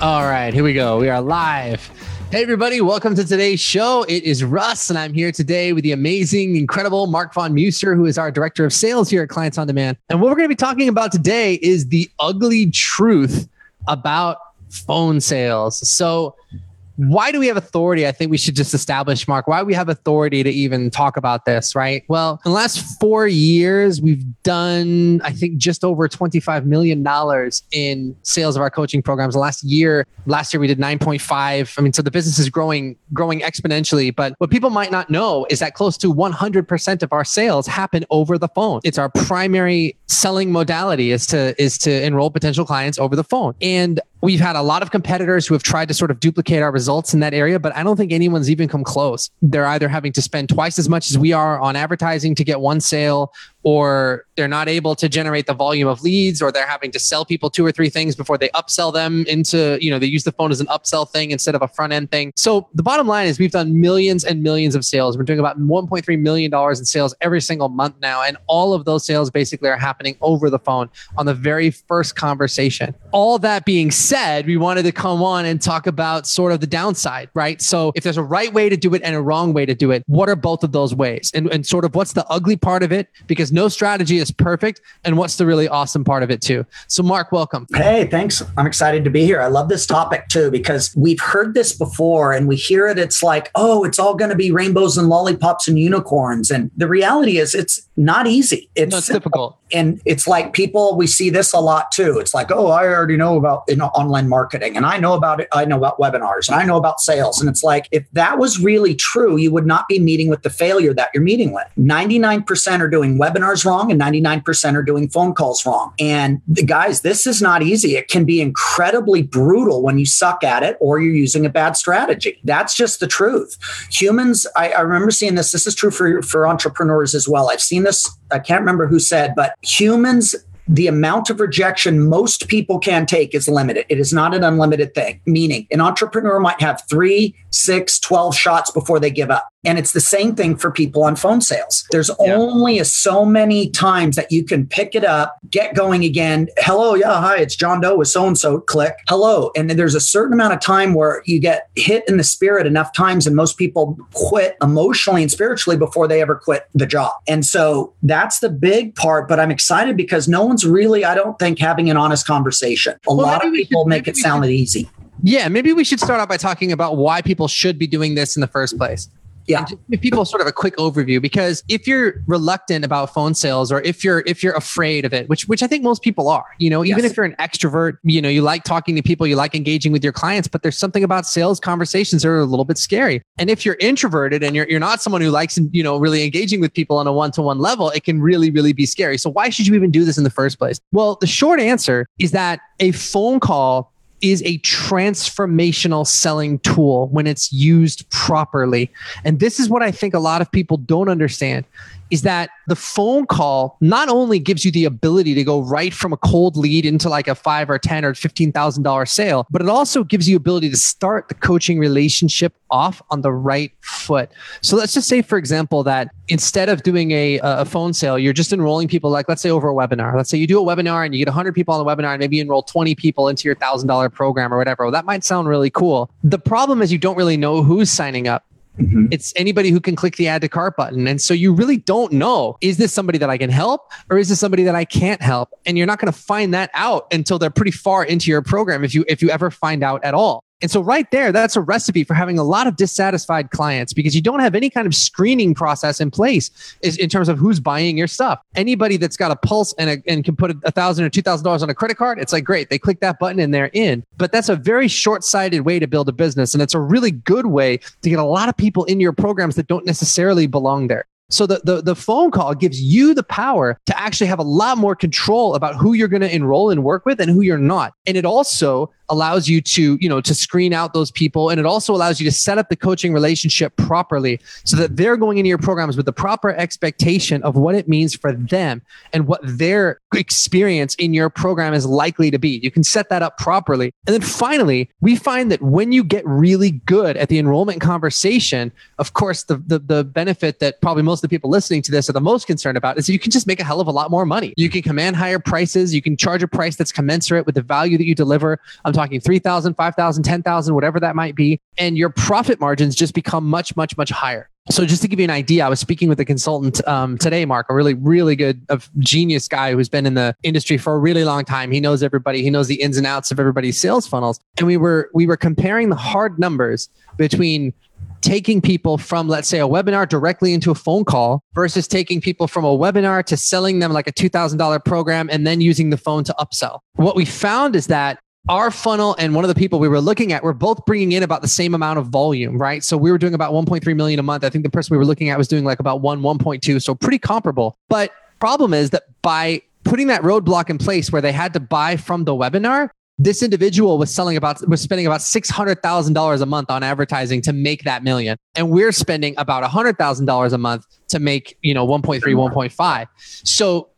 All right, here we go. We are live. Hey, everybody, welcome to today's show. It is Russ, and I'm here today with the amazing, incredible Mark Von Muser, who is our director of sales here at Clients on Demand. And what we're going to be talking about today is the ugly truth about phone sales. So, why do we have authority? I think we should just establish, Mark, why we have authority to even talk about this, right? Well, in the last four years, we've done, I think, just over $25 million in sales of our coaching programs. Last year, last year we did 9.5. I mean, so the business is growing, growing exponentially. But what people might not know is that close to 100% of our sales happen over the phone. It's our primary selling modality is to is to enroll potential clients over the phone. And we've had a lot of competitors who have tried to sort of duplicate our results in that area, but I don't think anyone's even come close. They're either having to spend twice as much as we are on advertising to get one sale, or they're not able to generate the volume of leads, or they're having to sell people two or three things before they upsell them into, you know, they use the phone as an upsell thing instead of a front end thing. So the bottom line is we've done millions and millions of sales. We're doing about $1.3 million in sales every single month now. And all of those sales basically are happening over the phone on the very first conversation. All that being said, we wanted to come on and talk about sort of the downside, right? So if there's a right way to do it and a wrong way to do it, what are both of those ways? And, and sort of what's the ugly part of it? Because no strategy is perfect. And what's the really awesome part of it too? So Mark, welcome. Hey, thanks. I'm excited to be here. I love this topic too, because we've heard this before and we hear it. It's like, oh, it's all going to be rainbows and lollipops and unicorns. And the reality is it's not easy. It's, no, it's difficult. And it's like people, we see this a lot too. It's like, oh, I already know about you know, online marketing and I know about it. I know about webinars and I know about sales. And it's like, if that was really true, you would not be meeting with the failure that you're meeting with. 99% are doing webinars wrong and 99% are doing phone calls wrong. And guys, this is not easy. It can be incredibly brutal when you suck at it or you're using a bad strategy. That's just the truth. Humans, I, I remember seeing this. This is true for, for entrepreneurs as well. I've seen this, I can't remember who said, but humans the amount of rejection most people can take is limited. It is not an unlimited thing, meaning an entrepreneur might have three, six, 12 shots before they give up. And it's the same thing for people on phone sales. There's yeah. only a, so many times that you can pick it up, get going again. Hello, yeah, hi, it's John Doe with so and so. Click, hello. And then there's a certain amount of time where you get hit in the spirit enough times, and most people quit emotionally and spiritually before they ever quit the job. And so that's the big part. But I'm excited because no one's really, I don't think, having an honest conversation. A well, lot of people should, make it sound easy. Yeah, maybe we should start out by talking about why people should be doing this in the first place yeah. Give people sort of a quick overview because if you're reluctant about phone sales or if you're if you're afraid of it which which i think most people are you know even yes. if you're an extrovert you know you like talking to people you like engaging with your clients but there's something about sales conversations that are a little bit scary. And if you're introverted and you're, you're not someone who likes you know really engaging with people on a one-to-one level it can really really be scary. So why should you even do this in the first place? Well the short answer is that a phone call is a transformational selling tool when it's used properly. And this is what I think a lot of people don't understand is that the phone call not only gives you the ability to go right from a cold lead into like a five or ten or fifteen thousand dollar sale, but it also gives you ability to start the coaching relationship off on the right foot. So let's just say, for example, that instead of doing a, a phone sale, you're just enrolling people, like let's say over a webinar. Let's say you do a webinar and you get 100 people on the webinar, and maybe you enroll 20 people into your thousand dollar program or whatever. Well, that might sound really cool. The problem is you don't really know who's signing up. Mm-hmm. It's anybody who can click the add to cart button. And so you really don't know is this somebody that I can help or is this somebody that I can't help? And you're not going to find that out until they're pretty far into your program if you if you ever find out at all. And so, right there, that's a recipe for having a lot of dissatisfied clients because you don't have any kind of screening process in place in terms of who's buying your stuff. Anybody that's got a pulse and, a, and can put a thousand or two thousand dollars on a credit card, it's like great. They click that button and they're in. But that's a very short-sighted way to build a business, and it's a really good way to get a lot of people in your programs that don't necessarily belong there. So the, the, the phone call gives you the power to actually have a lot more control about who you're going to enroll and work with and who you're not. And it also allows you to, you know, to screen out those people. And it also allows you to set up the coaching relationship properly so that they're going into your programs with the proper expectation of what it means for them and what their experience in your program is likely to be. You can set that up properly. And then finally, we find that when you get really good at the enrollment conversation, of course, the, the, the benefit that probably most of the people listening to this are the most concerned about is you can just make a hell of a lot more money. You can command higher prices. You can charge a price that's commensurate with the value that you deliver. I'm talking 3,000, 5,000, 10,000, whatever that might be. And your profit margins just become much, much, much higher. So just to give you an idea, I was speaking with a consultant um, today, Mark, a really, really good, a genius guy who's been in the industry for a really long time. He knows everybody. He knows the ins and outs of everybody's sales funnels. And we were we were comparing the hard numbers between taking people from let's say a webinar directly into a phone call versus taking people from a webinar to selling them like a $2000 program and then using the phone to upsell what we found is that our funnel and one of the people we were looking at were both bringing in about the same amount of volume, right? So we were doing about 1.3 million a month. I think the person we were looking at was doing like about 1 1.2, so pretty comparable. But problem is that by putting that roadblock in place where they had to buy from the webinar, this individual was selling about was spending about six hundred thousand dollars a month on advertising to make that million, and we're spending about hundred thousand dollars a month to make you know 1.3 1.5 so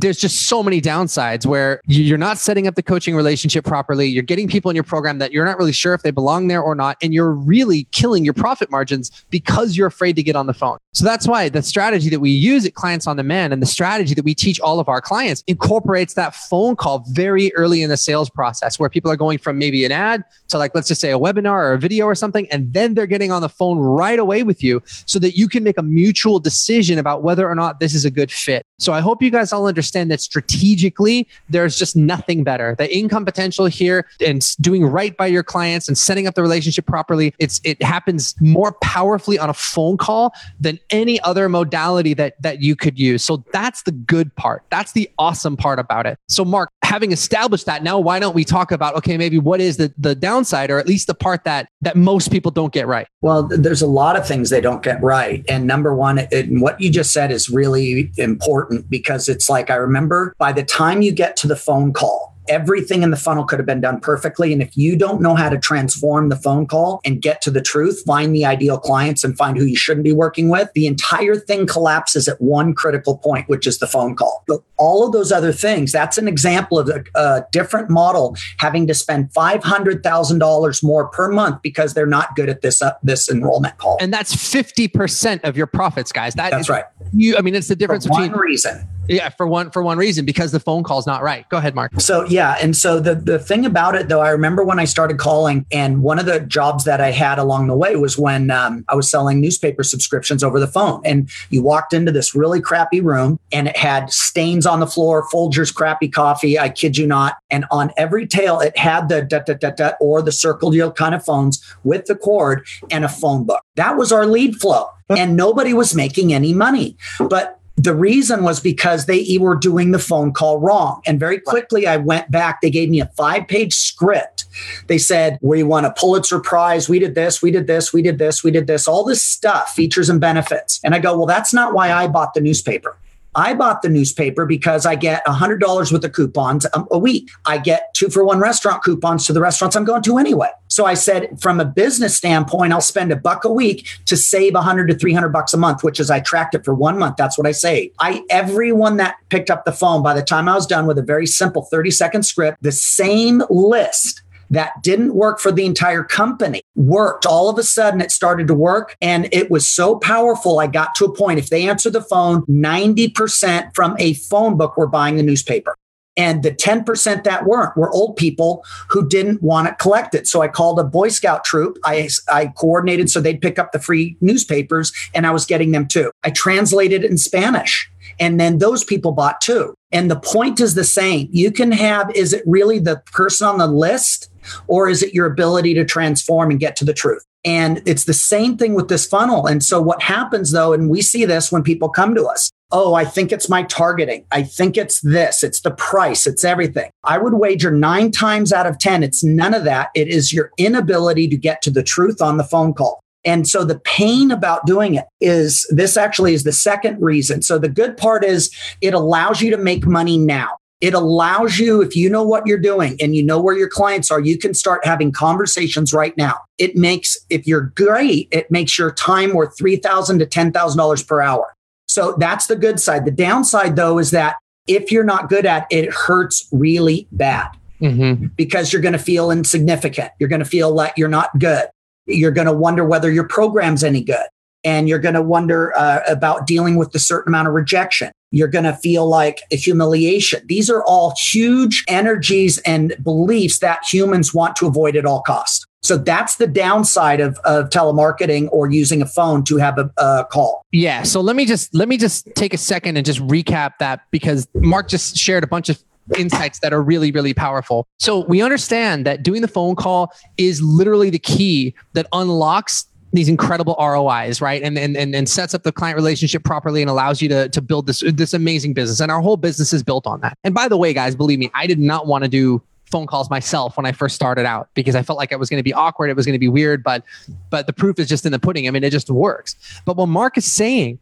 there's just so many downsides where you're not setting up the coaching relationship properly. You're getting people in your program that you're not really sure if they belong there or not. And you're really killing your profit margins because you're afraid to get on the phone. So that's why the strategy that we use at Clients on Demand and the strategy that we teach all of our clients incorporates that phone call very early in the sales process where people are going from maybe an ad to like, let's just say a webinar or a video or something. And then they're getting on the phone right away with you so that you can make a mutual decision about whether or not this is a good fit. So I hope you guys all understand that strategically, there's just nothing better. The income potential here and doing right by your clients and setting up the relationship properly, it's it happens more powerfully on a phone call than any other modality that that you could use. So that's the good part. That's the awesome part about it. So Mark, having established that, now why don't we talk about okay, maybe what is the the downside or at least the part that that most people don't get right? Well, there's a lot of things they don't get right. And number one, it, what you just said is really important because it's like I remember by the time you get to the phone call, everything in the funnel could have been done perfectly. And if you don't know how to transform the phone call and get to the truth, find the ideal clients and find who you shouldn't be working with, the entire thing collapses at one critical point, which is the phone call. But all of those other things, that's an example of a, a different model having to spend $500,000 more per month because they're not good at this, uh, this enrollment call. And that's 50% of your profits, guys. That that's is, right. You, I mean, it's the difference between one reason yeah, for one for one reason because the phone call's not right. Go ahead, Mark. So yeah, and so the the thing about it though, I remember when I started calling, and one of the jobs that I had along the way was when um, I was selling newspaper subscriptions over the phone. And you walked into this really crappy room, and it had stains on the floor, Folgers crappy coffee. I kid you not. And on every tail, it had the da da da da or the circle deal kind of phones with the cord and a phone book. That was our lead flow and nobody was making any money. But the reason was because they were doing the phone call wrong. And very quickly, I went back. They gave me a five page script. They said, We want a Pulitzer Prize. We did this, we did this, we did this, we did this, all this stuff, features and benefits. And I go, Well, that's not why I bought the newspaper. I bought the newspaper because I get $100 worth of coupons um, a week. I get two for one restaurant coupons to the restaurants I'm going to anyway. So I said, from a business standpoint, I'll spend a buck a week to save 100 to 300 bucks a month, which is I tracked it for one month. That's what I say. I everyone that picked up the phone by the time I was done with a very simple 30 second script, the same list that didn't work for the entire company worked. All of a sudden, it started to work. And it was so powerful. I got to a point, if they answer the phone, 90% from a phone book were buying the newspaper. And the 10% that weren't were old people who didn't want it collected. So I called a Boy Scout troop. I, I coordinated so they'd pick up the free newspapers and I was getting them too. I translated it in Spanish and then those people bought too. And the point is the same. You can have, is it really the person on the list or is it your ability to transform and get to the truth? And it's the same thing with this funnel. And so what happens though, and we see this when people come to us, oh, I think it's my targeting. I think it's this, it's the price, it's everything. I would wager nine times out of 10, it's none of that. It is your inability to get to the truth on the phone call. And so the pain about doing it is this actually is the second reason. So the good part is it allows you to make money now. It allows you, if you know what you're doing and you know where your clients are, you can start having conversations right now. It makes, if you're great, it makes your time worth 3,000 to $10,000 per hour. So that's the good side. The downside, though, is that if you're not good at it, it hurts really bad mm-hmm. because you're going to feel insignificant. You're going to feel like you're not good. You're going to wonder whether your program's any good. And you're going to wonder uh, about dealing with the certain amount of rejection. You're going to feel like a humiliation. These are all huge energies and beliefs that humans want to avoid at all costs. So that's the downside of, of telemarketing or using a phone to have a, a, call. Yeah. So let me just let me just take a second and just recap that because Mark just shared a bunch of insights that are really really powerful. So we understand that doing the phone call is literally the key that unlocks these incredible ROIs, right? And, and and and sets up the client relationship properly and allows you to to build this this amazing business. And our whole business is built on that. And by the way, guys, believe me, I did not want to do phone calls myself when I first started out because I felt like it was going to be awkward, it was going to be weird, but but the proof is just in the pudding. I mean, it just works. But what Mark is saying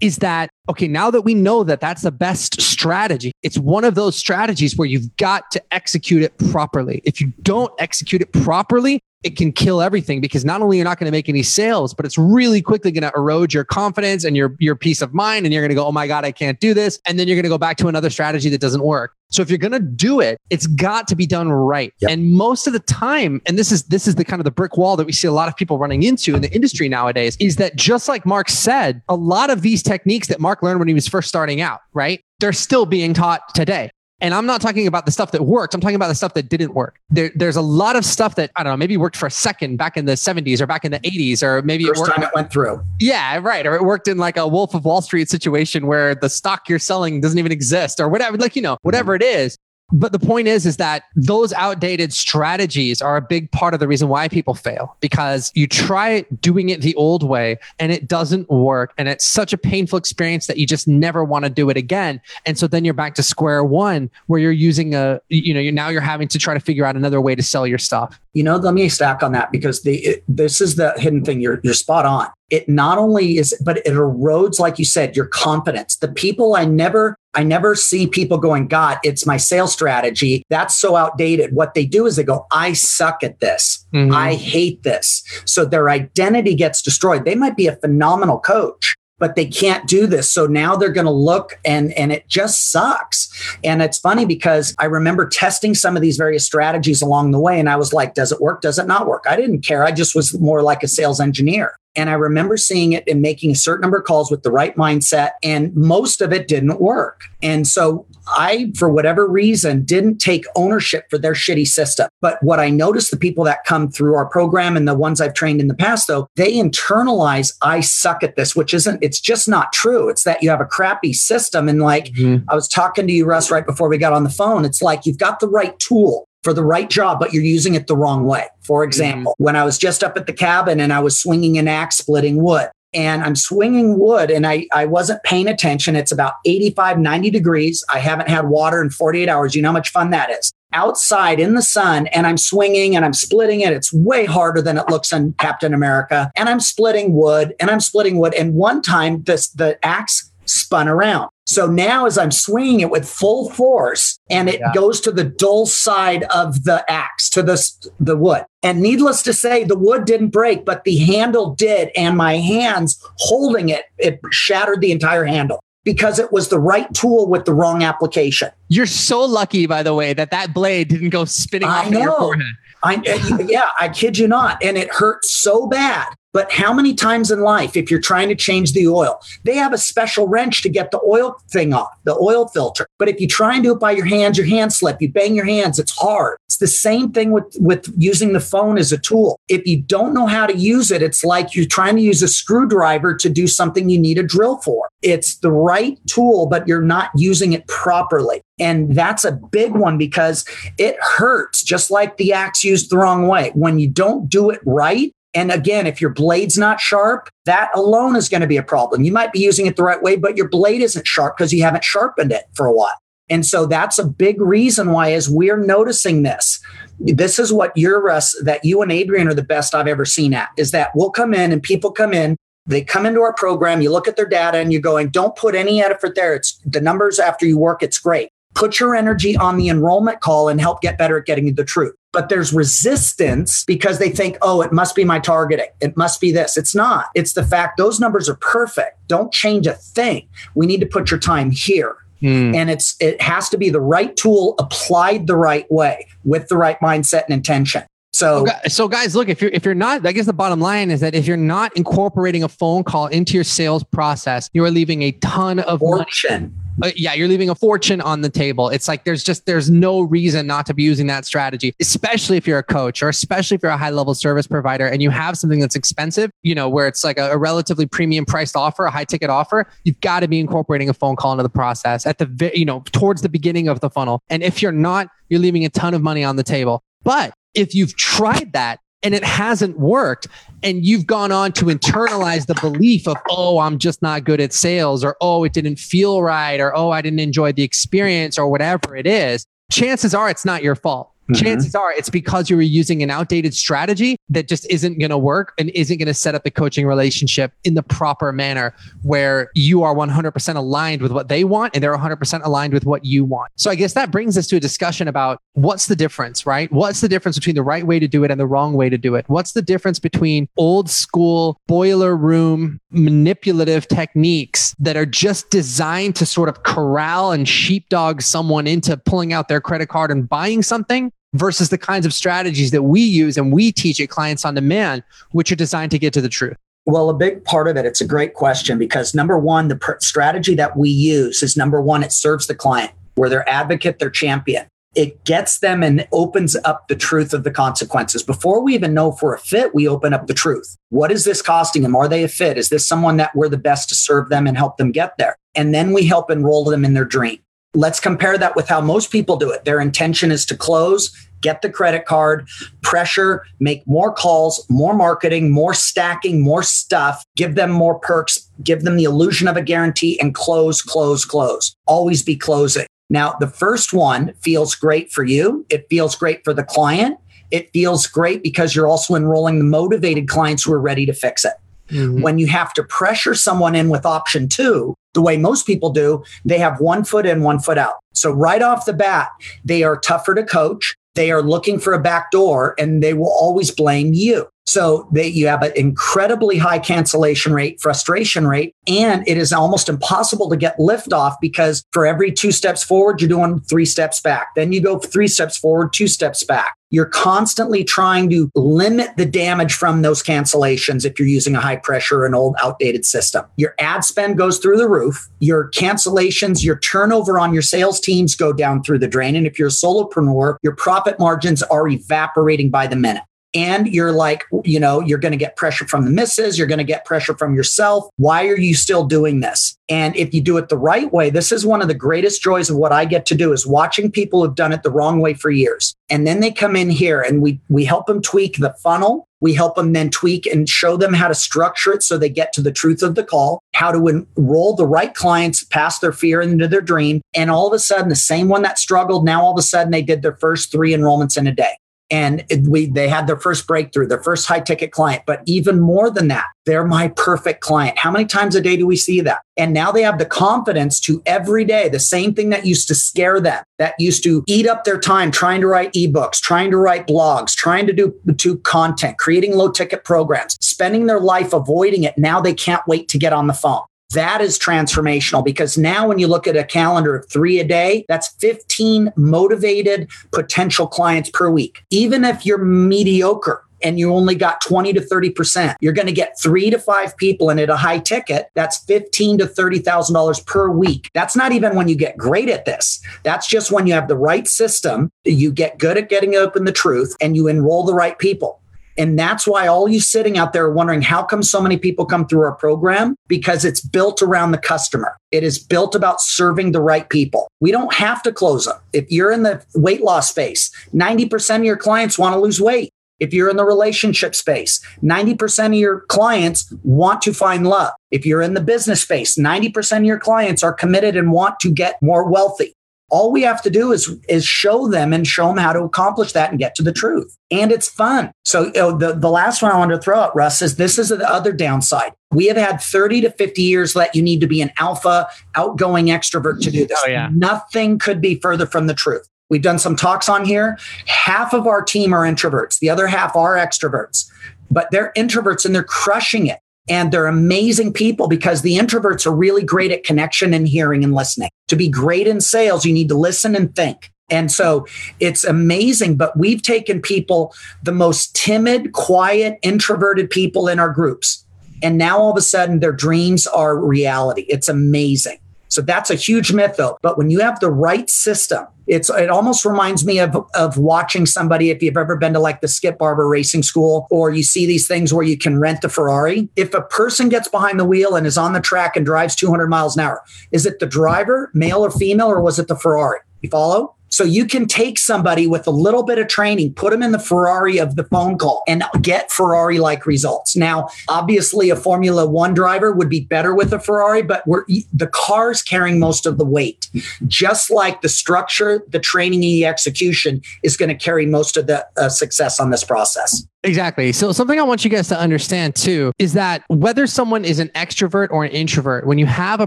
is that okay, now that we know that that's the best strategy, it's one of those strategies where you've got to execute it properly. If you don't execute it properly, it can kill everything because not only you're not going to make any sales, but it's really quickly going to erode your confidence and your your peace of mind and you're going to go, "Oh my god, I can't do this." And then you're going to go back to another strategy that doesn't work. So if you're going to do it, it's got to be done right. Yep. And most of the time, and this is this is the kind of the brick wall that we see a lot of people running into in the industry nowadays is that just like Mark said, a lot of these techniques that Mark learned when he was first starting out, right? They're still being taught today. And I'm not talking about the stuff that worked. I'm talking about the stuff that didn't work. There, there's a lot of stuff that I don't know, maybe worked for a second back in the 70s or back in the 80s, or maybe First it worked. time it went through. Yeah, right. Or it worked in like a Wolf of Wall Street situation where the stock you're selling doesn't even exist, or whatever. Like you know, whatever it is. But the point is, is that those outdated strategies are a big part of the reason why people fail because you try doing it the old way and it doesn't work. And it's such a painful experience that you just never want to do it again. And so then you're back to square one where you're using a, you know, you're now you're having to try to figure out another way to sell your stuff. You know, let me stack on that because the, it, this is the hidden thing. You're, you're spot on it not only is but it erodes like you said your confidence the people i never I never see people going, God, it's my sales strategy. That's so outdated. What they do is they go, I suck at this. Mm-hmm. I hate this. So their identity gets destroyed. They might be a phenomenal coach, but they can't do this. So now they're going to look and and it just sucks. And it's funny because I remember testing some of these various strategies along the way and I was like, does it work? Does it not work? I didn't care. I just was more like a sales engineer. And I remember seeing it and making a certain number of calls with the right mindset, and most of it didn't work. And so I, for whatever reason, didn't take ownership for their shitty system. But what I noticed the people that come through our program and the ones I've trained in the past, though, they internalize, I suck at this, which isn't, it's just not true. It's that you have a crappy system. And like mm-hmm. I was talking to you, Russ, right before we got on the phone, it's like you've got the right tool for the right job, but you're using it the wrong way. For mm-hmm. example, mm-hmm. when I was just up at the cabin and I was swinging an axe splitting wood, and I'm swinging wood and I, I wasn't paying attention. It's about 85, 90 degrees. I haven't had water in 48 hours. You know how much fun that is. Outside in the sun, and I'm swinging and I'm splitting it. It's way harder than it looks on Captain America. And I'm splitting wood and I'm splitting wood. And one time, this the axe spun around. So now, as I'm swinging it with full force, and it yeah. goes to the dull side of the axe, to the, the wood. And needless to say, the wood didn't break, but the handle did. And my hands holding it, it shattered the entire handle because it was the right tool with the wrong application. You're so lucky, by the way, that that blade didn't go spinning I off know. your forehead. I, yeah, I kid you not. And it hurt so bad but how many times in life, if you're trying to change the oil, they have a special wrench to get the oil thing off, the oil filter. But if you try and do it by your hands, your hands slip, you bang your hands, it's hard. It's the same thing with, with using the phone as a tool. If you don't know how to use it, it's like you're trying to use a screwdriver to do something you need a drill for. It's the right tool, but you're not using it properly. And that's a big one because it hurts, just like the axe used the wrong way. When you don't do it right, and again, if your blade's not sharp, that alone is going to be a problem. You might be using it the right way, but your blade isn't sharp because you haven't sharpened it for a while. And so that's a big reason why, as we're noticing this, this is what you're uh, us that you and Adrian are the best I've ever seen at is that we'll come in and people come in they come into our program, you look at their data and you're going, don't put any effort there. It's the numbers after you work, it's great. Put your energy on the enrollment call and help get better at getting the truth. But there's resistance because they think, oh, it must be my targeting. It must be this. It's not. It's the fact those numbers are perfect. Don't change a thing. We need to put your time here. Mm. And it's it has to be the right tool applied the right way with the right mindset and intention. So, so guys, look, if you're if you're not, I guess the bottom line is that if you're not incorporating a phone call into your sales process, you are leaving a ton of fortune. Money. Uh, yeah, you're leaving a fortune on the table. It's like there's just there's no reason not to be using that strategy, especially if you're a coach or especially if you're a high level service provider and you have something that's expensive, you know, where it's like a, a relatively premium priced offer, a high ticket offer. You've got to be incorporating a phone call into the process at the you know towards the beginning of the funnel. And if you're not, you're leaving a ton of money on the table. But if you've tried that and it hasn't worked and you've gone on to internalize the belief of oh i'm just not good at sales or oh it didn't feel right or oh i didn't enjoy the experience or whatever it is chances are it's not your fault Mm-hmm. chances are it's because you were using an outdated strategy that just isn't going to work and isn't going to set up the coaching relationship in the proper manner where you are 100% aligned with what they want and they're 100% aligned with what you want. So I guess that brings us to a discussion about what's the difference, right? What's the difference between the right way to do it and the wrong way to do it? What's the difference between old school boiler room manipulative techniques that are just designed to sort of corral and sheepdog someone into pulling out their credit card and buying something versus the kinds of strategies that we use and we teach at clients on demand, which are designed to get to the truth? Well, a big part of it, it's a great question because number one, the pr- strategy that we use is number one, it serves the client where they're advocate, they're champion. It gets them and opens up the truth of the consequences. Before we even know we're a fit, we open up the truth. What is this costing them? Are they a fit? Is this someone that we're the best to serve them and help them get there? And then we help enroll them in their dream. Let's compare that with how most people do it. Their intention is to close, get the credit card, pressure, make more calls, more marketing, more stacking, more stuff, give them more perks, give them the illusion of a guarantee, and close, close, close. Always be closing. Now, the first one feels great for you, it feels great for the client. It feels great because you're also enrolling the motivated clients who are ready to fix it. Mm-hmm. When you have to pressure someone in with option two, the way most people do, they have one foot in, one foot out. So right off the bat, they are tougher to coach. They are looking for a back door and they will always blame you. So they, you have an incredibly high cancellation rate, frustration rate, and it is almost impossible to get liftoff because for every two steps forward, you're doing three steps back. Then you go three steps forward, two steps back. You're constantly trying to limit the damage from those cancellations if you're using a high pressure and old outdated system. Your ad spend goes through the roof. Your cancellations, your turnover on your sales teams go down through the drain. And if you're a solopreneur, your profit margins are evaporating by the minute and you're like, you know, you're going to get pressure from the misses, you're going to get pressure from yourself. Why are you still doing this? And if you do it the right way, this is one of the greatest joys of what I get to do is watching people who've done it the wrong way for years. And then they come in here and we we help them tweak the funnel. We help them then tweak and show them how to structure it so they get to the truth of the call, how to enroll the right clients past their fear into their dream. And all of a sudden, the same one that struggled, now all of a sudden they did their first three enrollments in a day and we they had their first breakthrough their first high ticket client. But even more than that they're my perfect client. How many times a day do we see that? And now they have the confidence to every day the same thing that used to scare them that used to eat up their time trying to write ebooks trying to write blogs trying to do to content creating low ticket programs spending their life avoiding it. Now they can't wait to get on the phone that is transformational because now when you look at a calendar of three a day, that's 15 motivated potential clients per week. Even if you're mediocre, and you only got 20 to 30%, you're going to get three to five people and at a high ticket, that's 15 to $30,000 per week. That's not even when you get great at this. That's just when you have the right system, you get good at getting open the truth and you enroll the right people. And that's why all you sitting out there wondering how come so many people come through our program? Because it's built around the customer. It is built about serving the right people. We don't have to close them. If you're in the weight loss space, 90% of your clients want to lose weight. If you're in the relationship space, 90% of your clients want to find love. If you're in the business space, 90% of your clients are committed and want to get more wealthy. All we have to do is is show them and show them how to accomplish that and get to the truth. And it's fun. So you know, the, the last one I wanted to throw out, Russ, is this is the other downside. We have had 30 to 50 years that you need to be an alpha, outgoing extrovert to do this. Oh, yeah. Nothing could be further from the truth. We've done some talks on here. Half of our team are introverts, the other half are extroverts, but they're introverts and they're crushing it. And they're amazing people because the introverts are really great at connection and hearing and listening. To be great in sales, you need to listen and think. And so it's amazing, but we've taken people, the most timid, quiet, introverted people in our groups. And now all of a sudden their dreams are reality. It's amazing. So that's a huge myth though. But when you have the right system, it's it almost reminds me of of watching somebody if you've ever been to like the Skip Barber racing school or you see these things where you can rent the Ferrari. If a person gets behind the wheel and is on the track and drives 200 miles an hour, is it the driver, male or female, or was it the Ferrari? You follow? So you can take somebody with a little bit of training, put them in the Ferrari of the phone call and get Ferrari like results. Now, obviously a Formula 1 driver would be better with a Ferrari, but the car's carrying most of the weight. Just like the structure, the training and the execution is going to carry most of the uh, success on this process. Exactly. So something I want you guys to understand too is that whether someone is an extrovert or an introvert, when you have a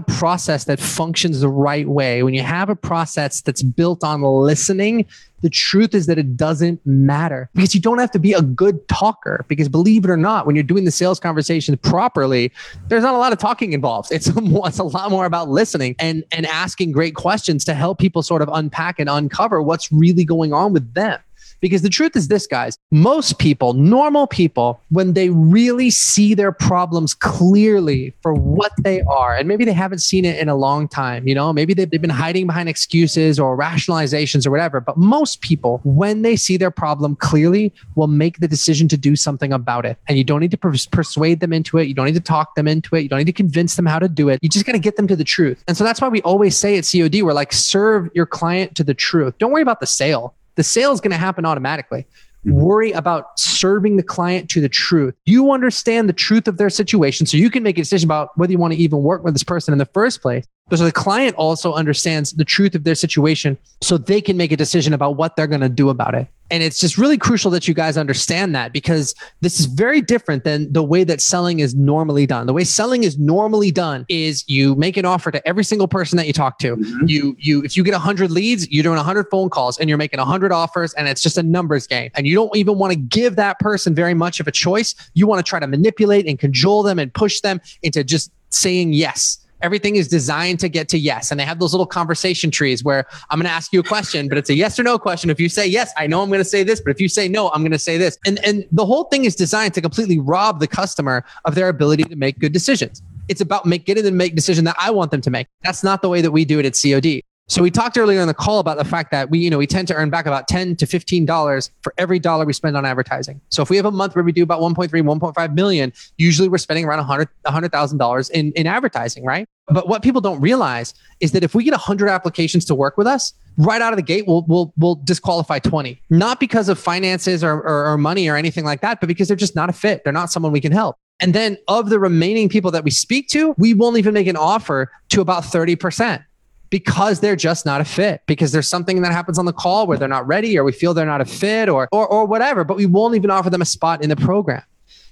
process that functions the right way, when you have a process that's built on listening, the truth is that it doesn't matter because you don't have to be a good talker. Because believe it or not, when you're doing the sales conversation properly, there's not a lot of talking involved. It's a, it's a lot more about listening and, and asking great questions to help people sort of unpack and uncover what's really going on with them. Because the truth is this, guys, most people, normal people, when they really see their problems clearly for what they are, and maybe they haven't seen it in a long time, you know, maybe they've, they've been hiding behind excuses or rationalizations or whatever. But most people, when they see their problem clearly, will make the decision to do something about it. And you don't need to pers- persuade them into it. You don't need to talk them into it. You don't need to convince them how to do it. You just got to get them to the truth. And so that's why we always say at COD, we're like, serve your client to the truth. Don't worry about the sale the sale is going to happen automatically. Mm-hmm. Worry about serving the client to the truth. You understand the truth of their situation so you can make a decision about whether you want to even work with this person in the first place. So the client also understands the truth of their situation so they can make a decision about what they're going to do about it. And it's just really crucial that you guys understand that because this is very different than the way that selling is normally done. The way selling is normally done is you make an offer to every single person that you talk to. Mm-hmm. You you if you get 100 leads, you're doing 100 phone calls and you're making 100 offers and it's just a numbers game. And you don't even want to give that person very much of a choice. You want to try to manipulate and cajole them and push them into just saying yes everything is designed to get to yes. And they have those little conversation trees where I'm going to ask you a question, but it's a yes or no question. If you say yes, I know I'm going to say this, but if you say no, I'm going to say this. And, and the whole thing is designed to completely rob the customer of their ability to make good decisions. It's about make, getting them to make decision that I want them to make. That's not the way that we do it at COD. So we talked earlier in the call about the fact that we, you know, we tend to earn back about 10 to 15 dollars for every dollar we spend on advertising. So if we have a month where we do about 1.3, 1.5 million, usually we're spending around 100 $100,000 in in advertising, right? But what people don't realize is that if we get 100 applications to work with us, right out of the gate, we'll we'll we'll disqualify 20, not because of finances or, or, or money or anything like that, but because they're just not a fit. They're not someone we can help. And then of the remaining people that we speak to, we won't even make an offer to about 30% because they're just not a fit because there's something that happens on the call where they're not ready or we feel they're not a fit or or, or whatever but we won't even offer them a spot in the program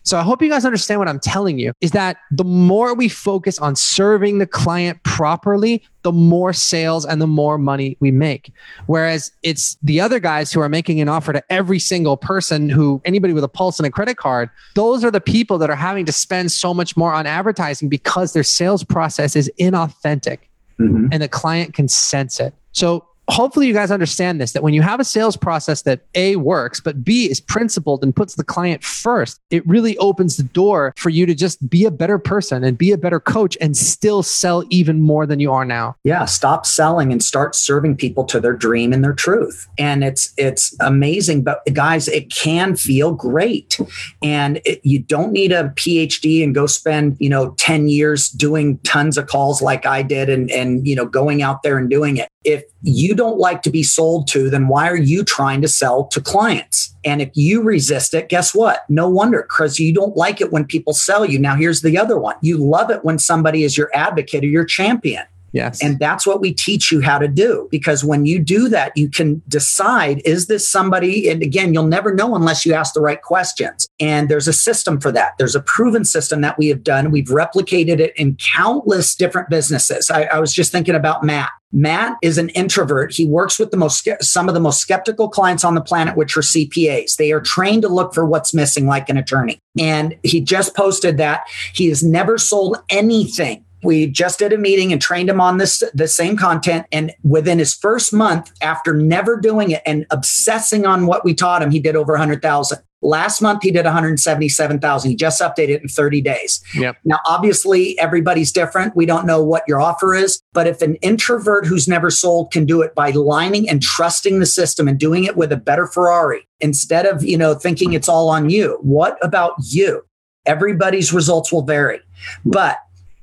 so I hope you guys understand what I'm telling you is that the more we focus on serving the client properly, the more sales and the more money we make. Whereas it's the other guys who are making an offer to every single person who anybody with a pulse and a credit card, those are the people that are having to spend so much more on advertising because their sales process is inauthentic mm-hmm. and the client can sense it. So hopefully you guys understand this that when you have a sales process that A works, but B is principled and puts the client first, it really opens the door for you to just be a better person and be a better coach and still sell even more than you are now. Yeah, stop selling and start serving people to their dream and their truth. And it's it's amazing, but guys, it can feel great. And it, you don't need a PhD and go spend, you know, 10 years doing tons of calls like I did and and you know, going out there and doing it. If you don't like to be sold to, then why are you trying to sell to clients? And if you resist it, guess what? No wonder, because you don't like it when people sell you. Now, here's the other one you love it when somebody is your advocate or your champion. Yes. And that's what we teach you how to do. Because when you do that, you can decide is this somebody? And again, you'll never know unless you ask the right questions. And there's a system for that. There's a proven system that we have done. We've replicated it in countless different businesses. I, I was just thinking about Matt. Matt is an introvert. He works with the most some of the most skeptical clients on the planet, which are CPAs. They are trained to look for what's missing, like an attorney. And he just posted that he has never sold anything we just did a meeting and trained him on this the same content and within his first month after never doing it and obsessing on what we taught him he did over 100000 last month he did 177000 he just updated it in 30 days. Yep. now obviously everybody's different. We don't know what your offer is but if an introvert who's never sold can do it by lining and trusting the system and doing it with a better ferrari instead of you know thinking it's all on you what about you? Everybody's results will vary. But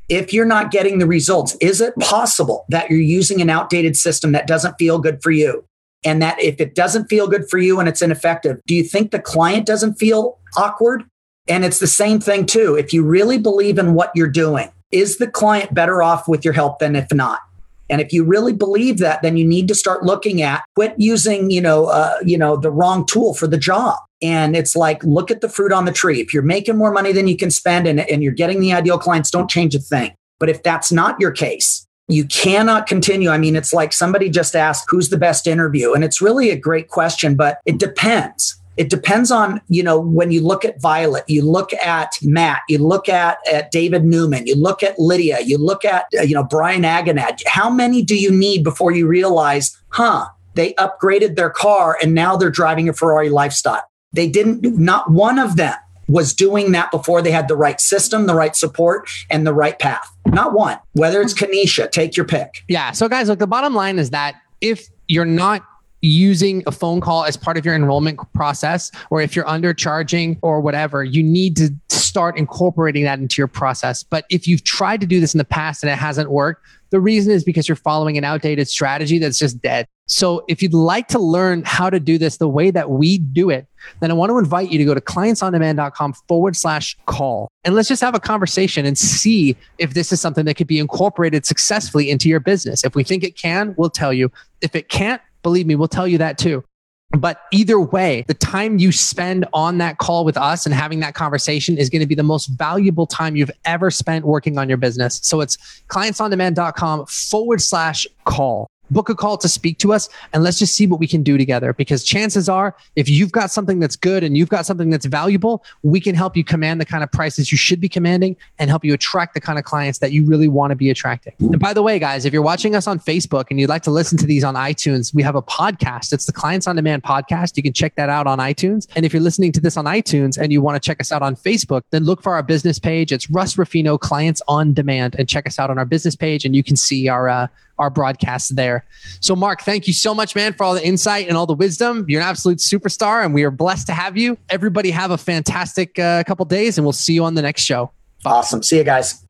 if you're not getting the results, is it possible that you're using an outdated system that doesn't feel good for you? And that if it doesn't feel good for you and it's ineffective, do you think the client doesn't feel awkward? And it's the same thing too. If you really believe in what you're doing, is the client better off with your help than if not? And if you really believe that, then you need to start looking at quit using, you know, uh, you know, the wrong tool for the job. And it's like, look at the fruit on the tree. If you're making more money than you can spend and, and you're getting the ideal clients, don't change a thing. But if that's not your case, you cannot continue. I mean, it's like somebody just asked, who's the best interview? And it's really a great question, but it depends. It depends on, you know, when you look at Violet, you look at Matt, you look at, at David Newman, you look at Lydia, you look at, uh, you know, Brian Agonad. How many do you need before you realize, huh, they upgraded their car and now they're driving a Ferrari lifestyle? They didn't, not one of them was doing that before they had the right system, the right support, and the right path. Not one. Whether it's Kenesha, take your pick. Yeah. So, guys, look, the bottom line is that if you're not using a phone call as part of your enrollment process, or if you're undercharging or whatever, you need to start incorporating that into your process. But if you've tried to do this in the past and it hasn't worked, the reason is because you're following an outdated strategy that's just dead. So if you'd like to learn how to do this the way that we do it, then I want to invite you to go to clientsondemand.com forward slash call. And let's just have a conversation and see if this is something that could be incorporated successfully into your business. If we think it can, we'll tell you. If it can't, believe me, we'll tell you that too. But either way, the time you spend on that call with us and having that conversation is going to be the most valuable time you've ever spent working on your business. So it's clientsondemand.com forward slash call book a call to speak to us and let's just see what we can do together. Because chances are if you've got something that's good and you've got something that's valuable we can help you command the kind of prices you should be commanding and help you attract the kind of clients that you really want to be attracting. And by the way guys if you're watching us on facebook and you'd like to listen to these on itunes we have a podcast. It's the clients on demand podcast. You can check that out on itunes. And if you're listening to this on itunes and you want to check us out on facebook then look for our business page. It's russ ruffino clients on demand and check us out on our business page and you can see our uh, our broadcast there. So, Mark, thank you so much, man, for all the insight and all the wisdom. You're an absolute superstar, and we are blessed to have you. Everybody, have a fantastic uh, couple days, and we'll see you on the next show. Bye. Awesome. See you guys.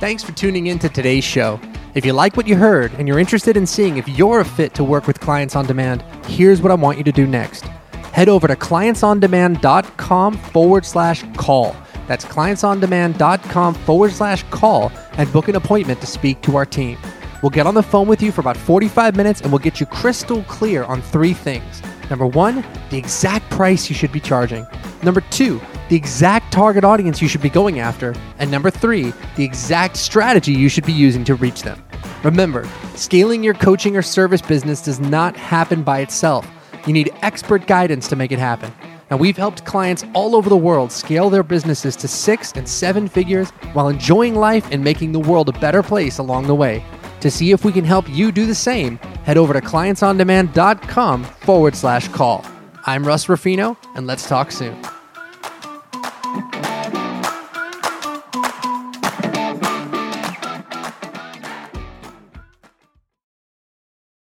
Thanks for tuning in to today's show. If you like what you heard and you're interested in seeing if you're a fit to work with clients on demand, here's what I want you to do next. Head over to clientsondemand.com forward slash call that's clientsondemand.com forward slash call and book an appointment to speak to our team. We'll get on the phone with you for about 45 minutes and we'll get you crystal clear on three things. Number one, the exact price you should be charging. Number two, the exact target audience you should be going after. And number three, the exact strategy you should be using to reach them. Remember, scaling your coaching or service business does not happen by itself. You need expert guidance to make it happen. Now, we've helped clients all over the world scale their businesses to six and seven figures while enjoying life and making the world a better place along the way. To see if we can help you do the same, head over to clientsondemand.com forward slash call. I'm Russ Ruffino, and let's talk soon.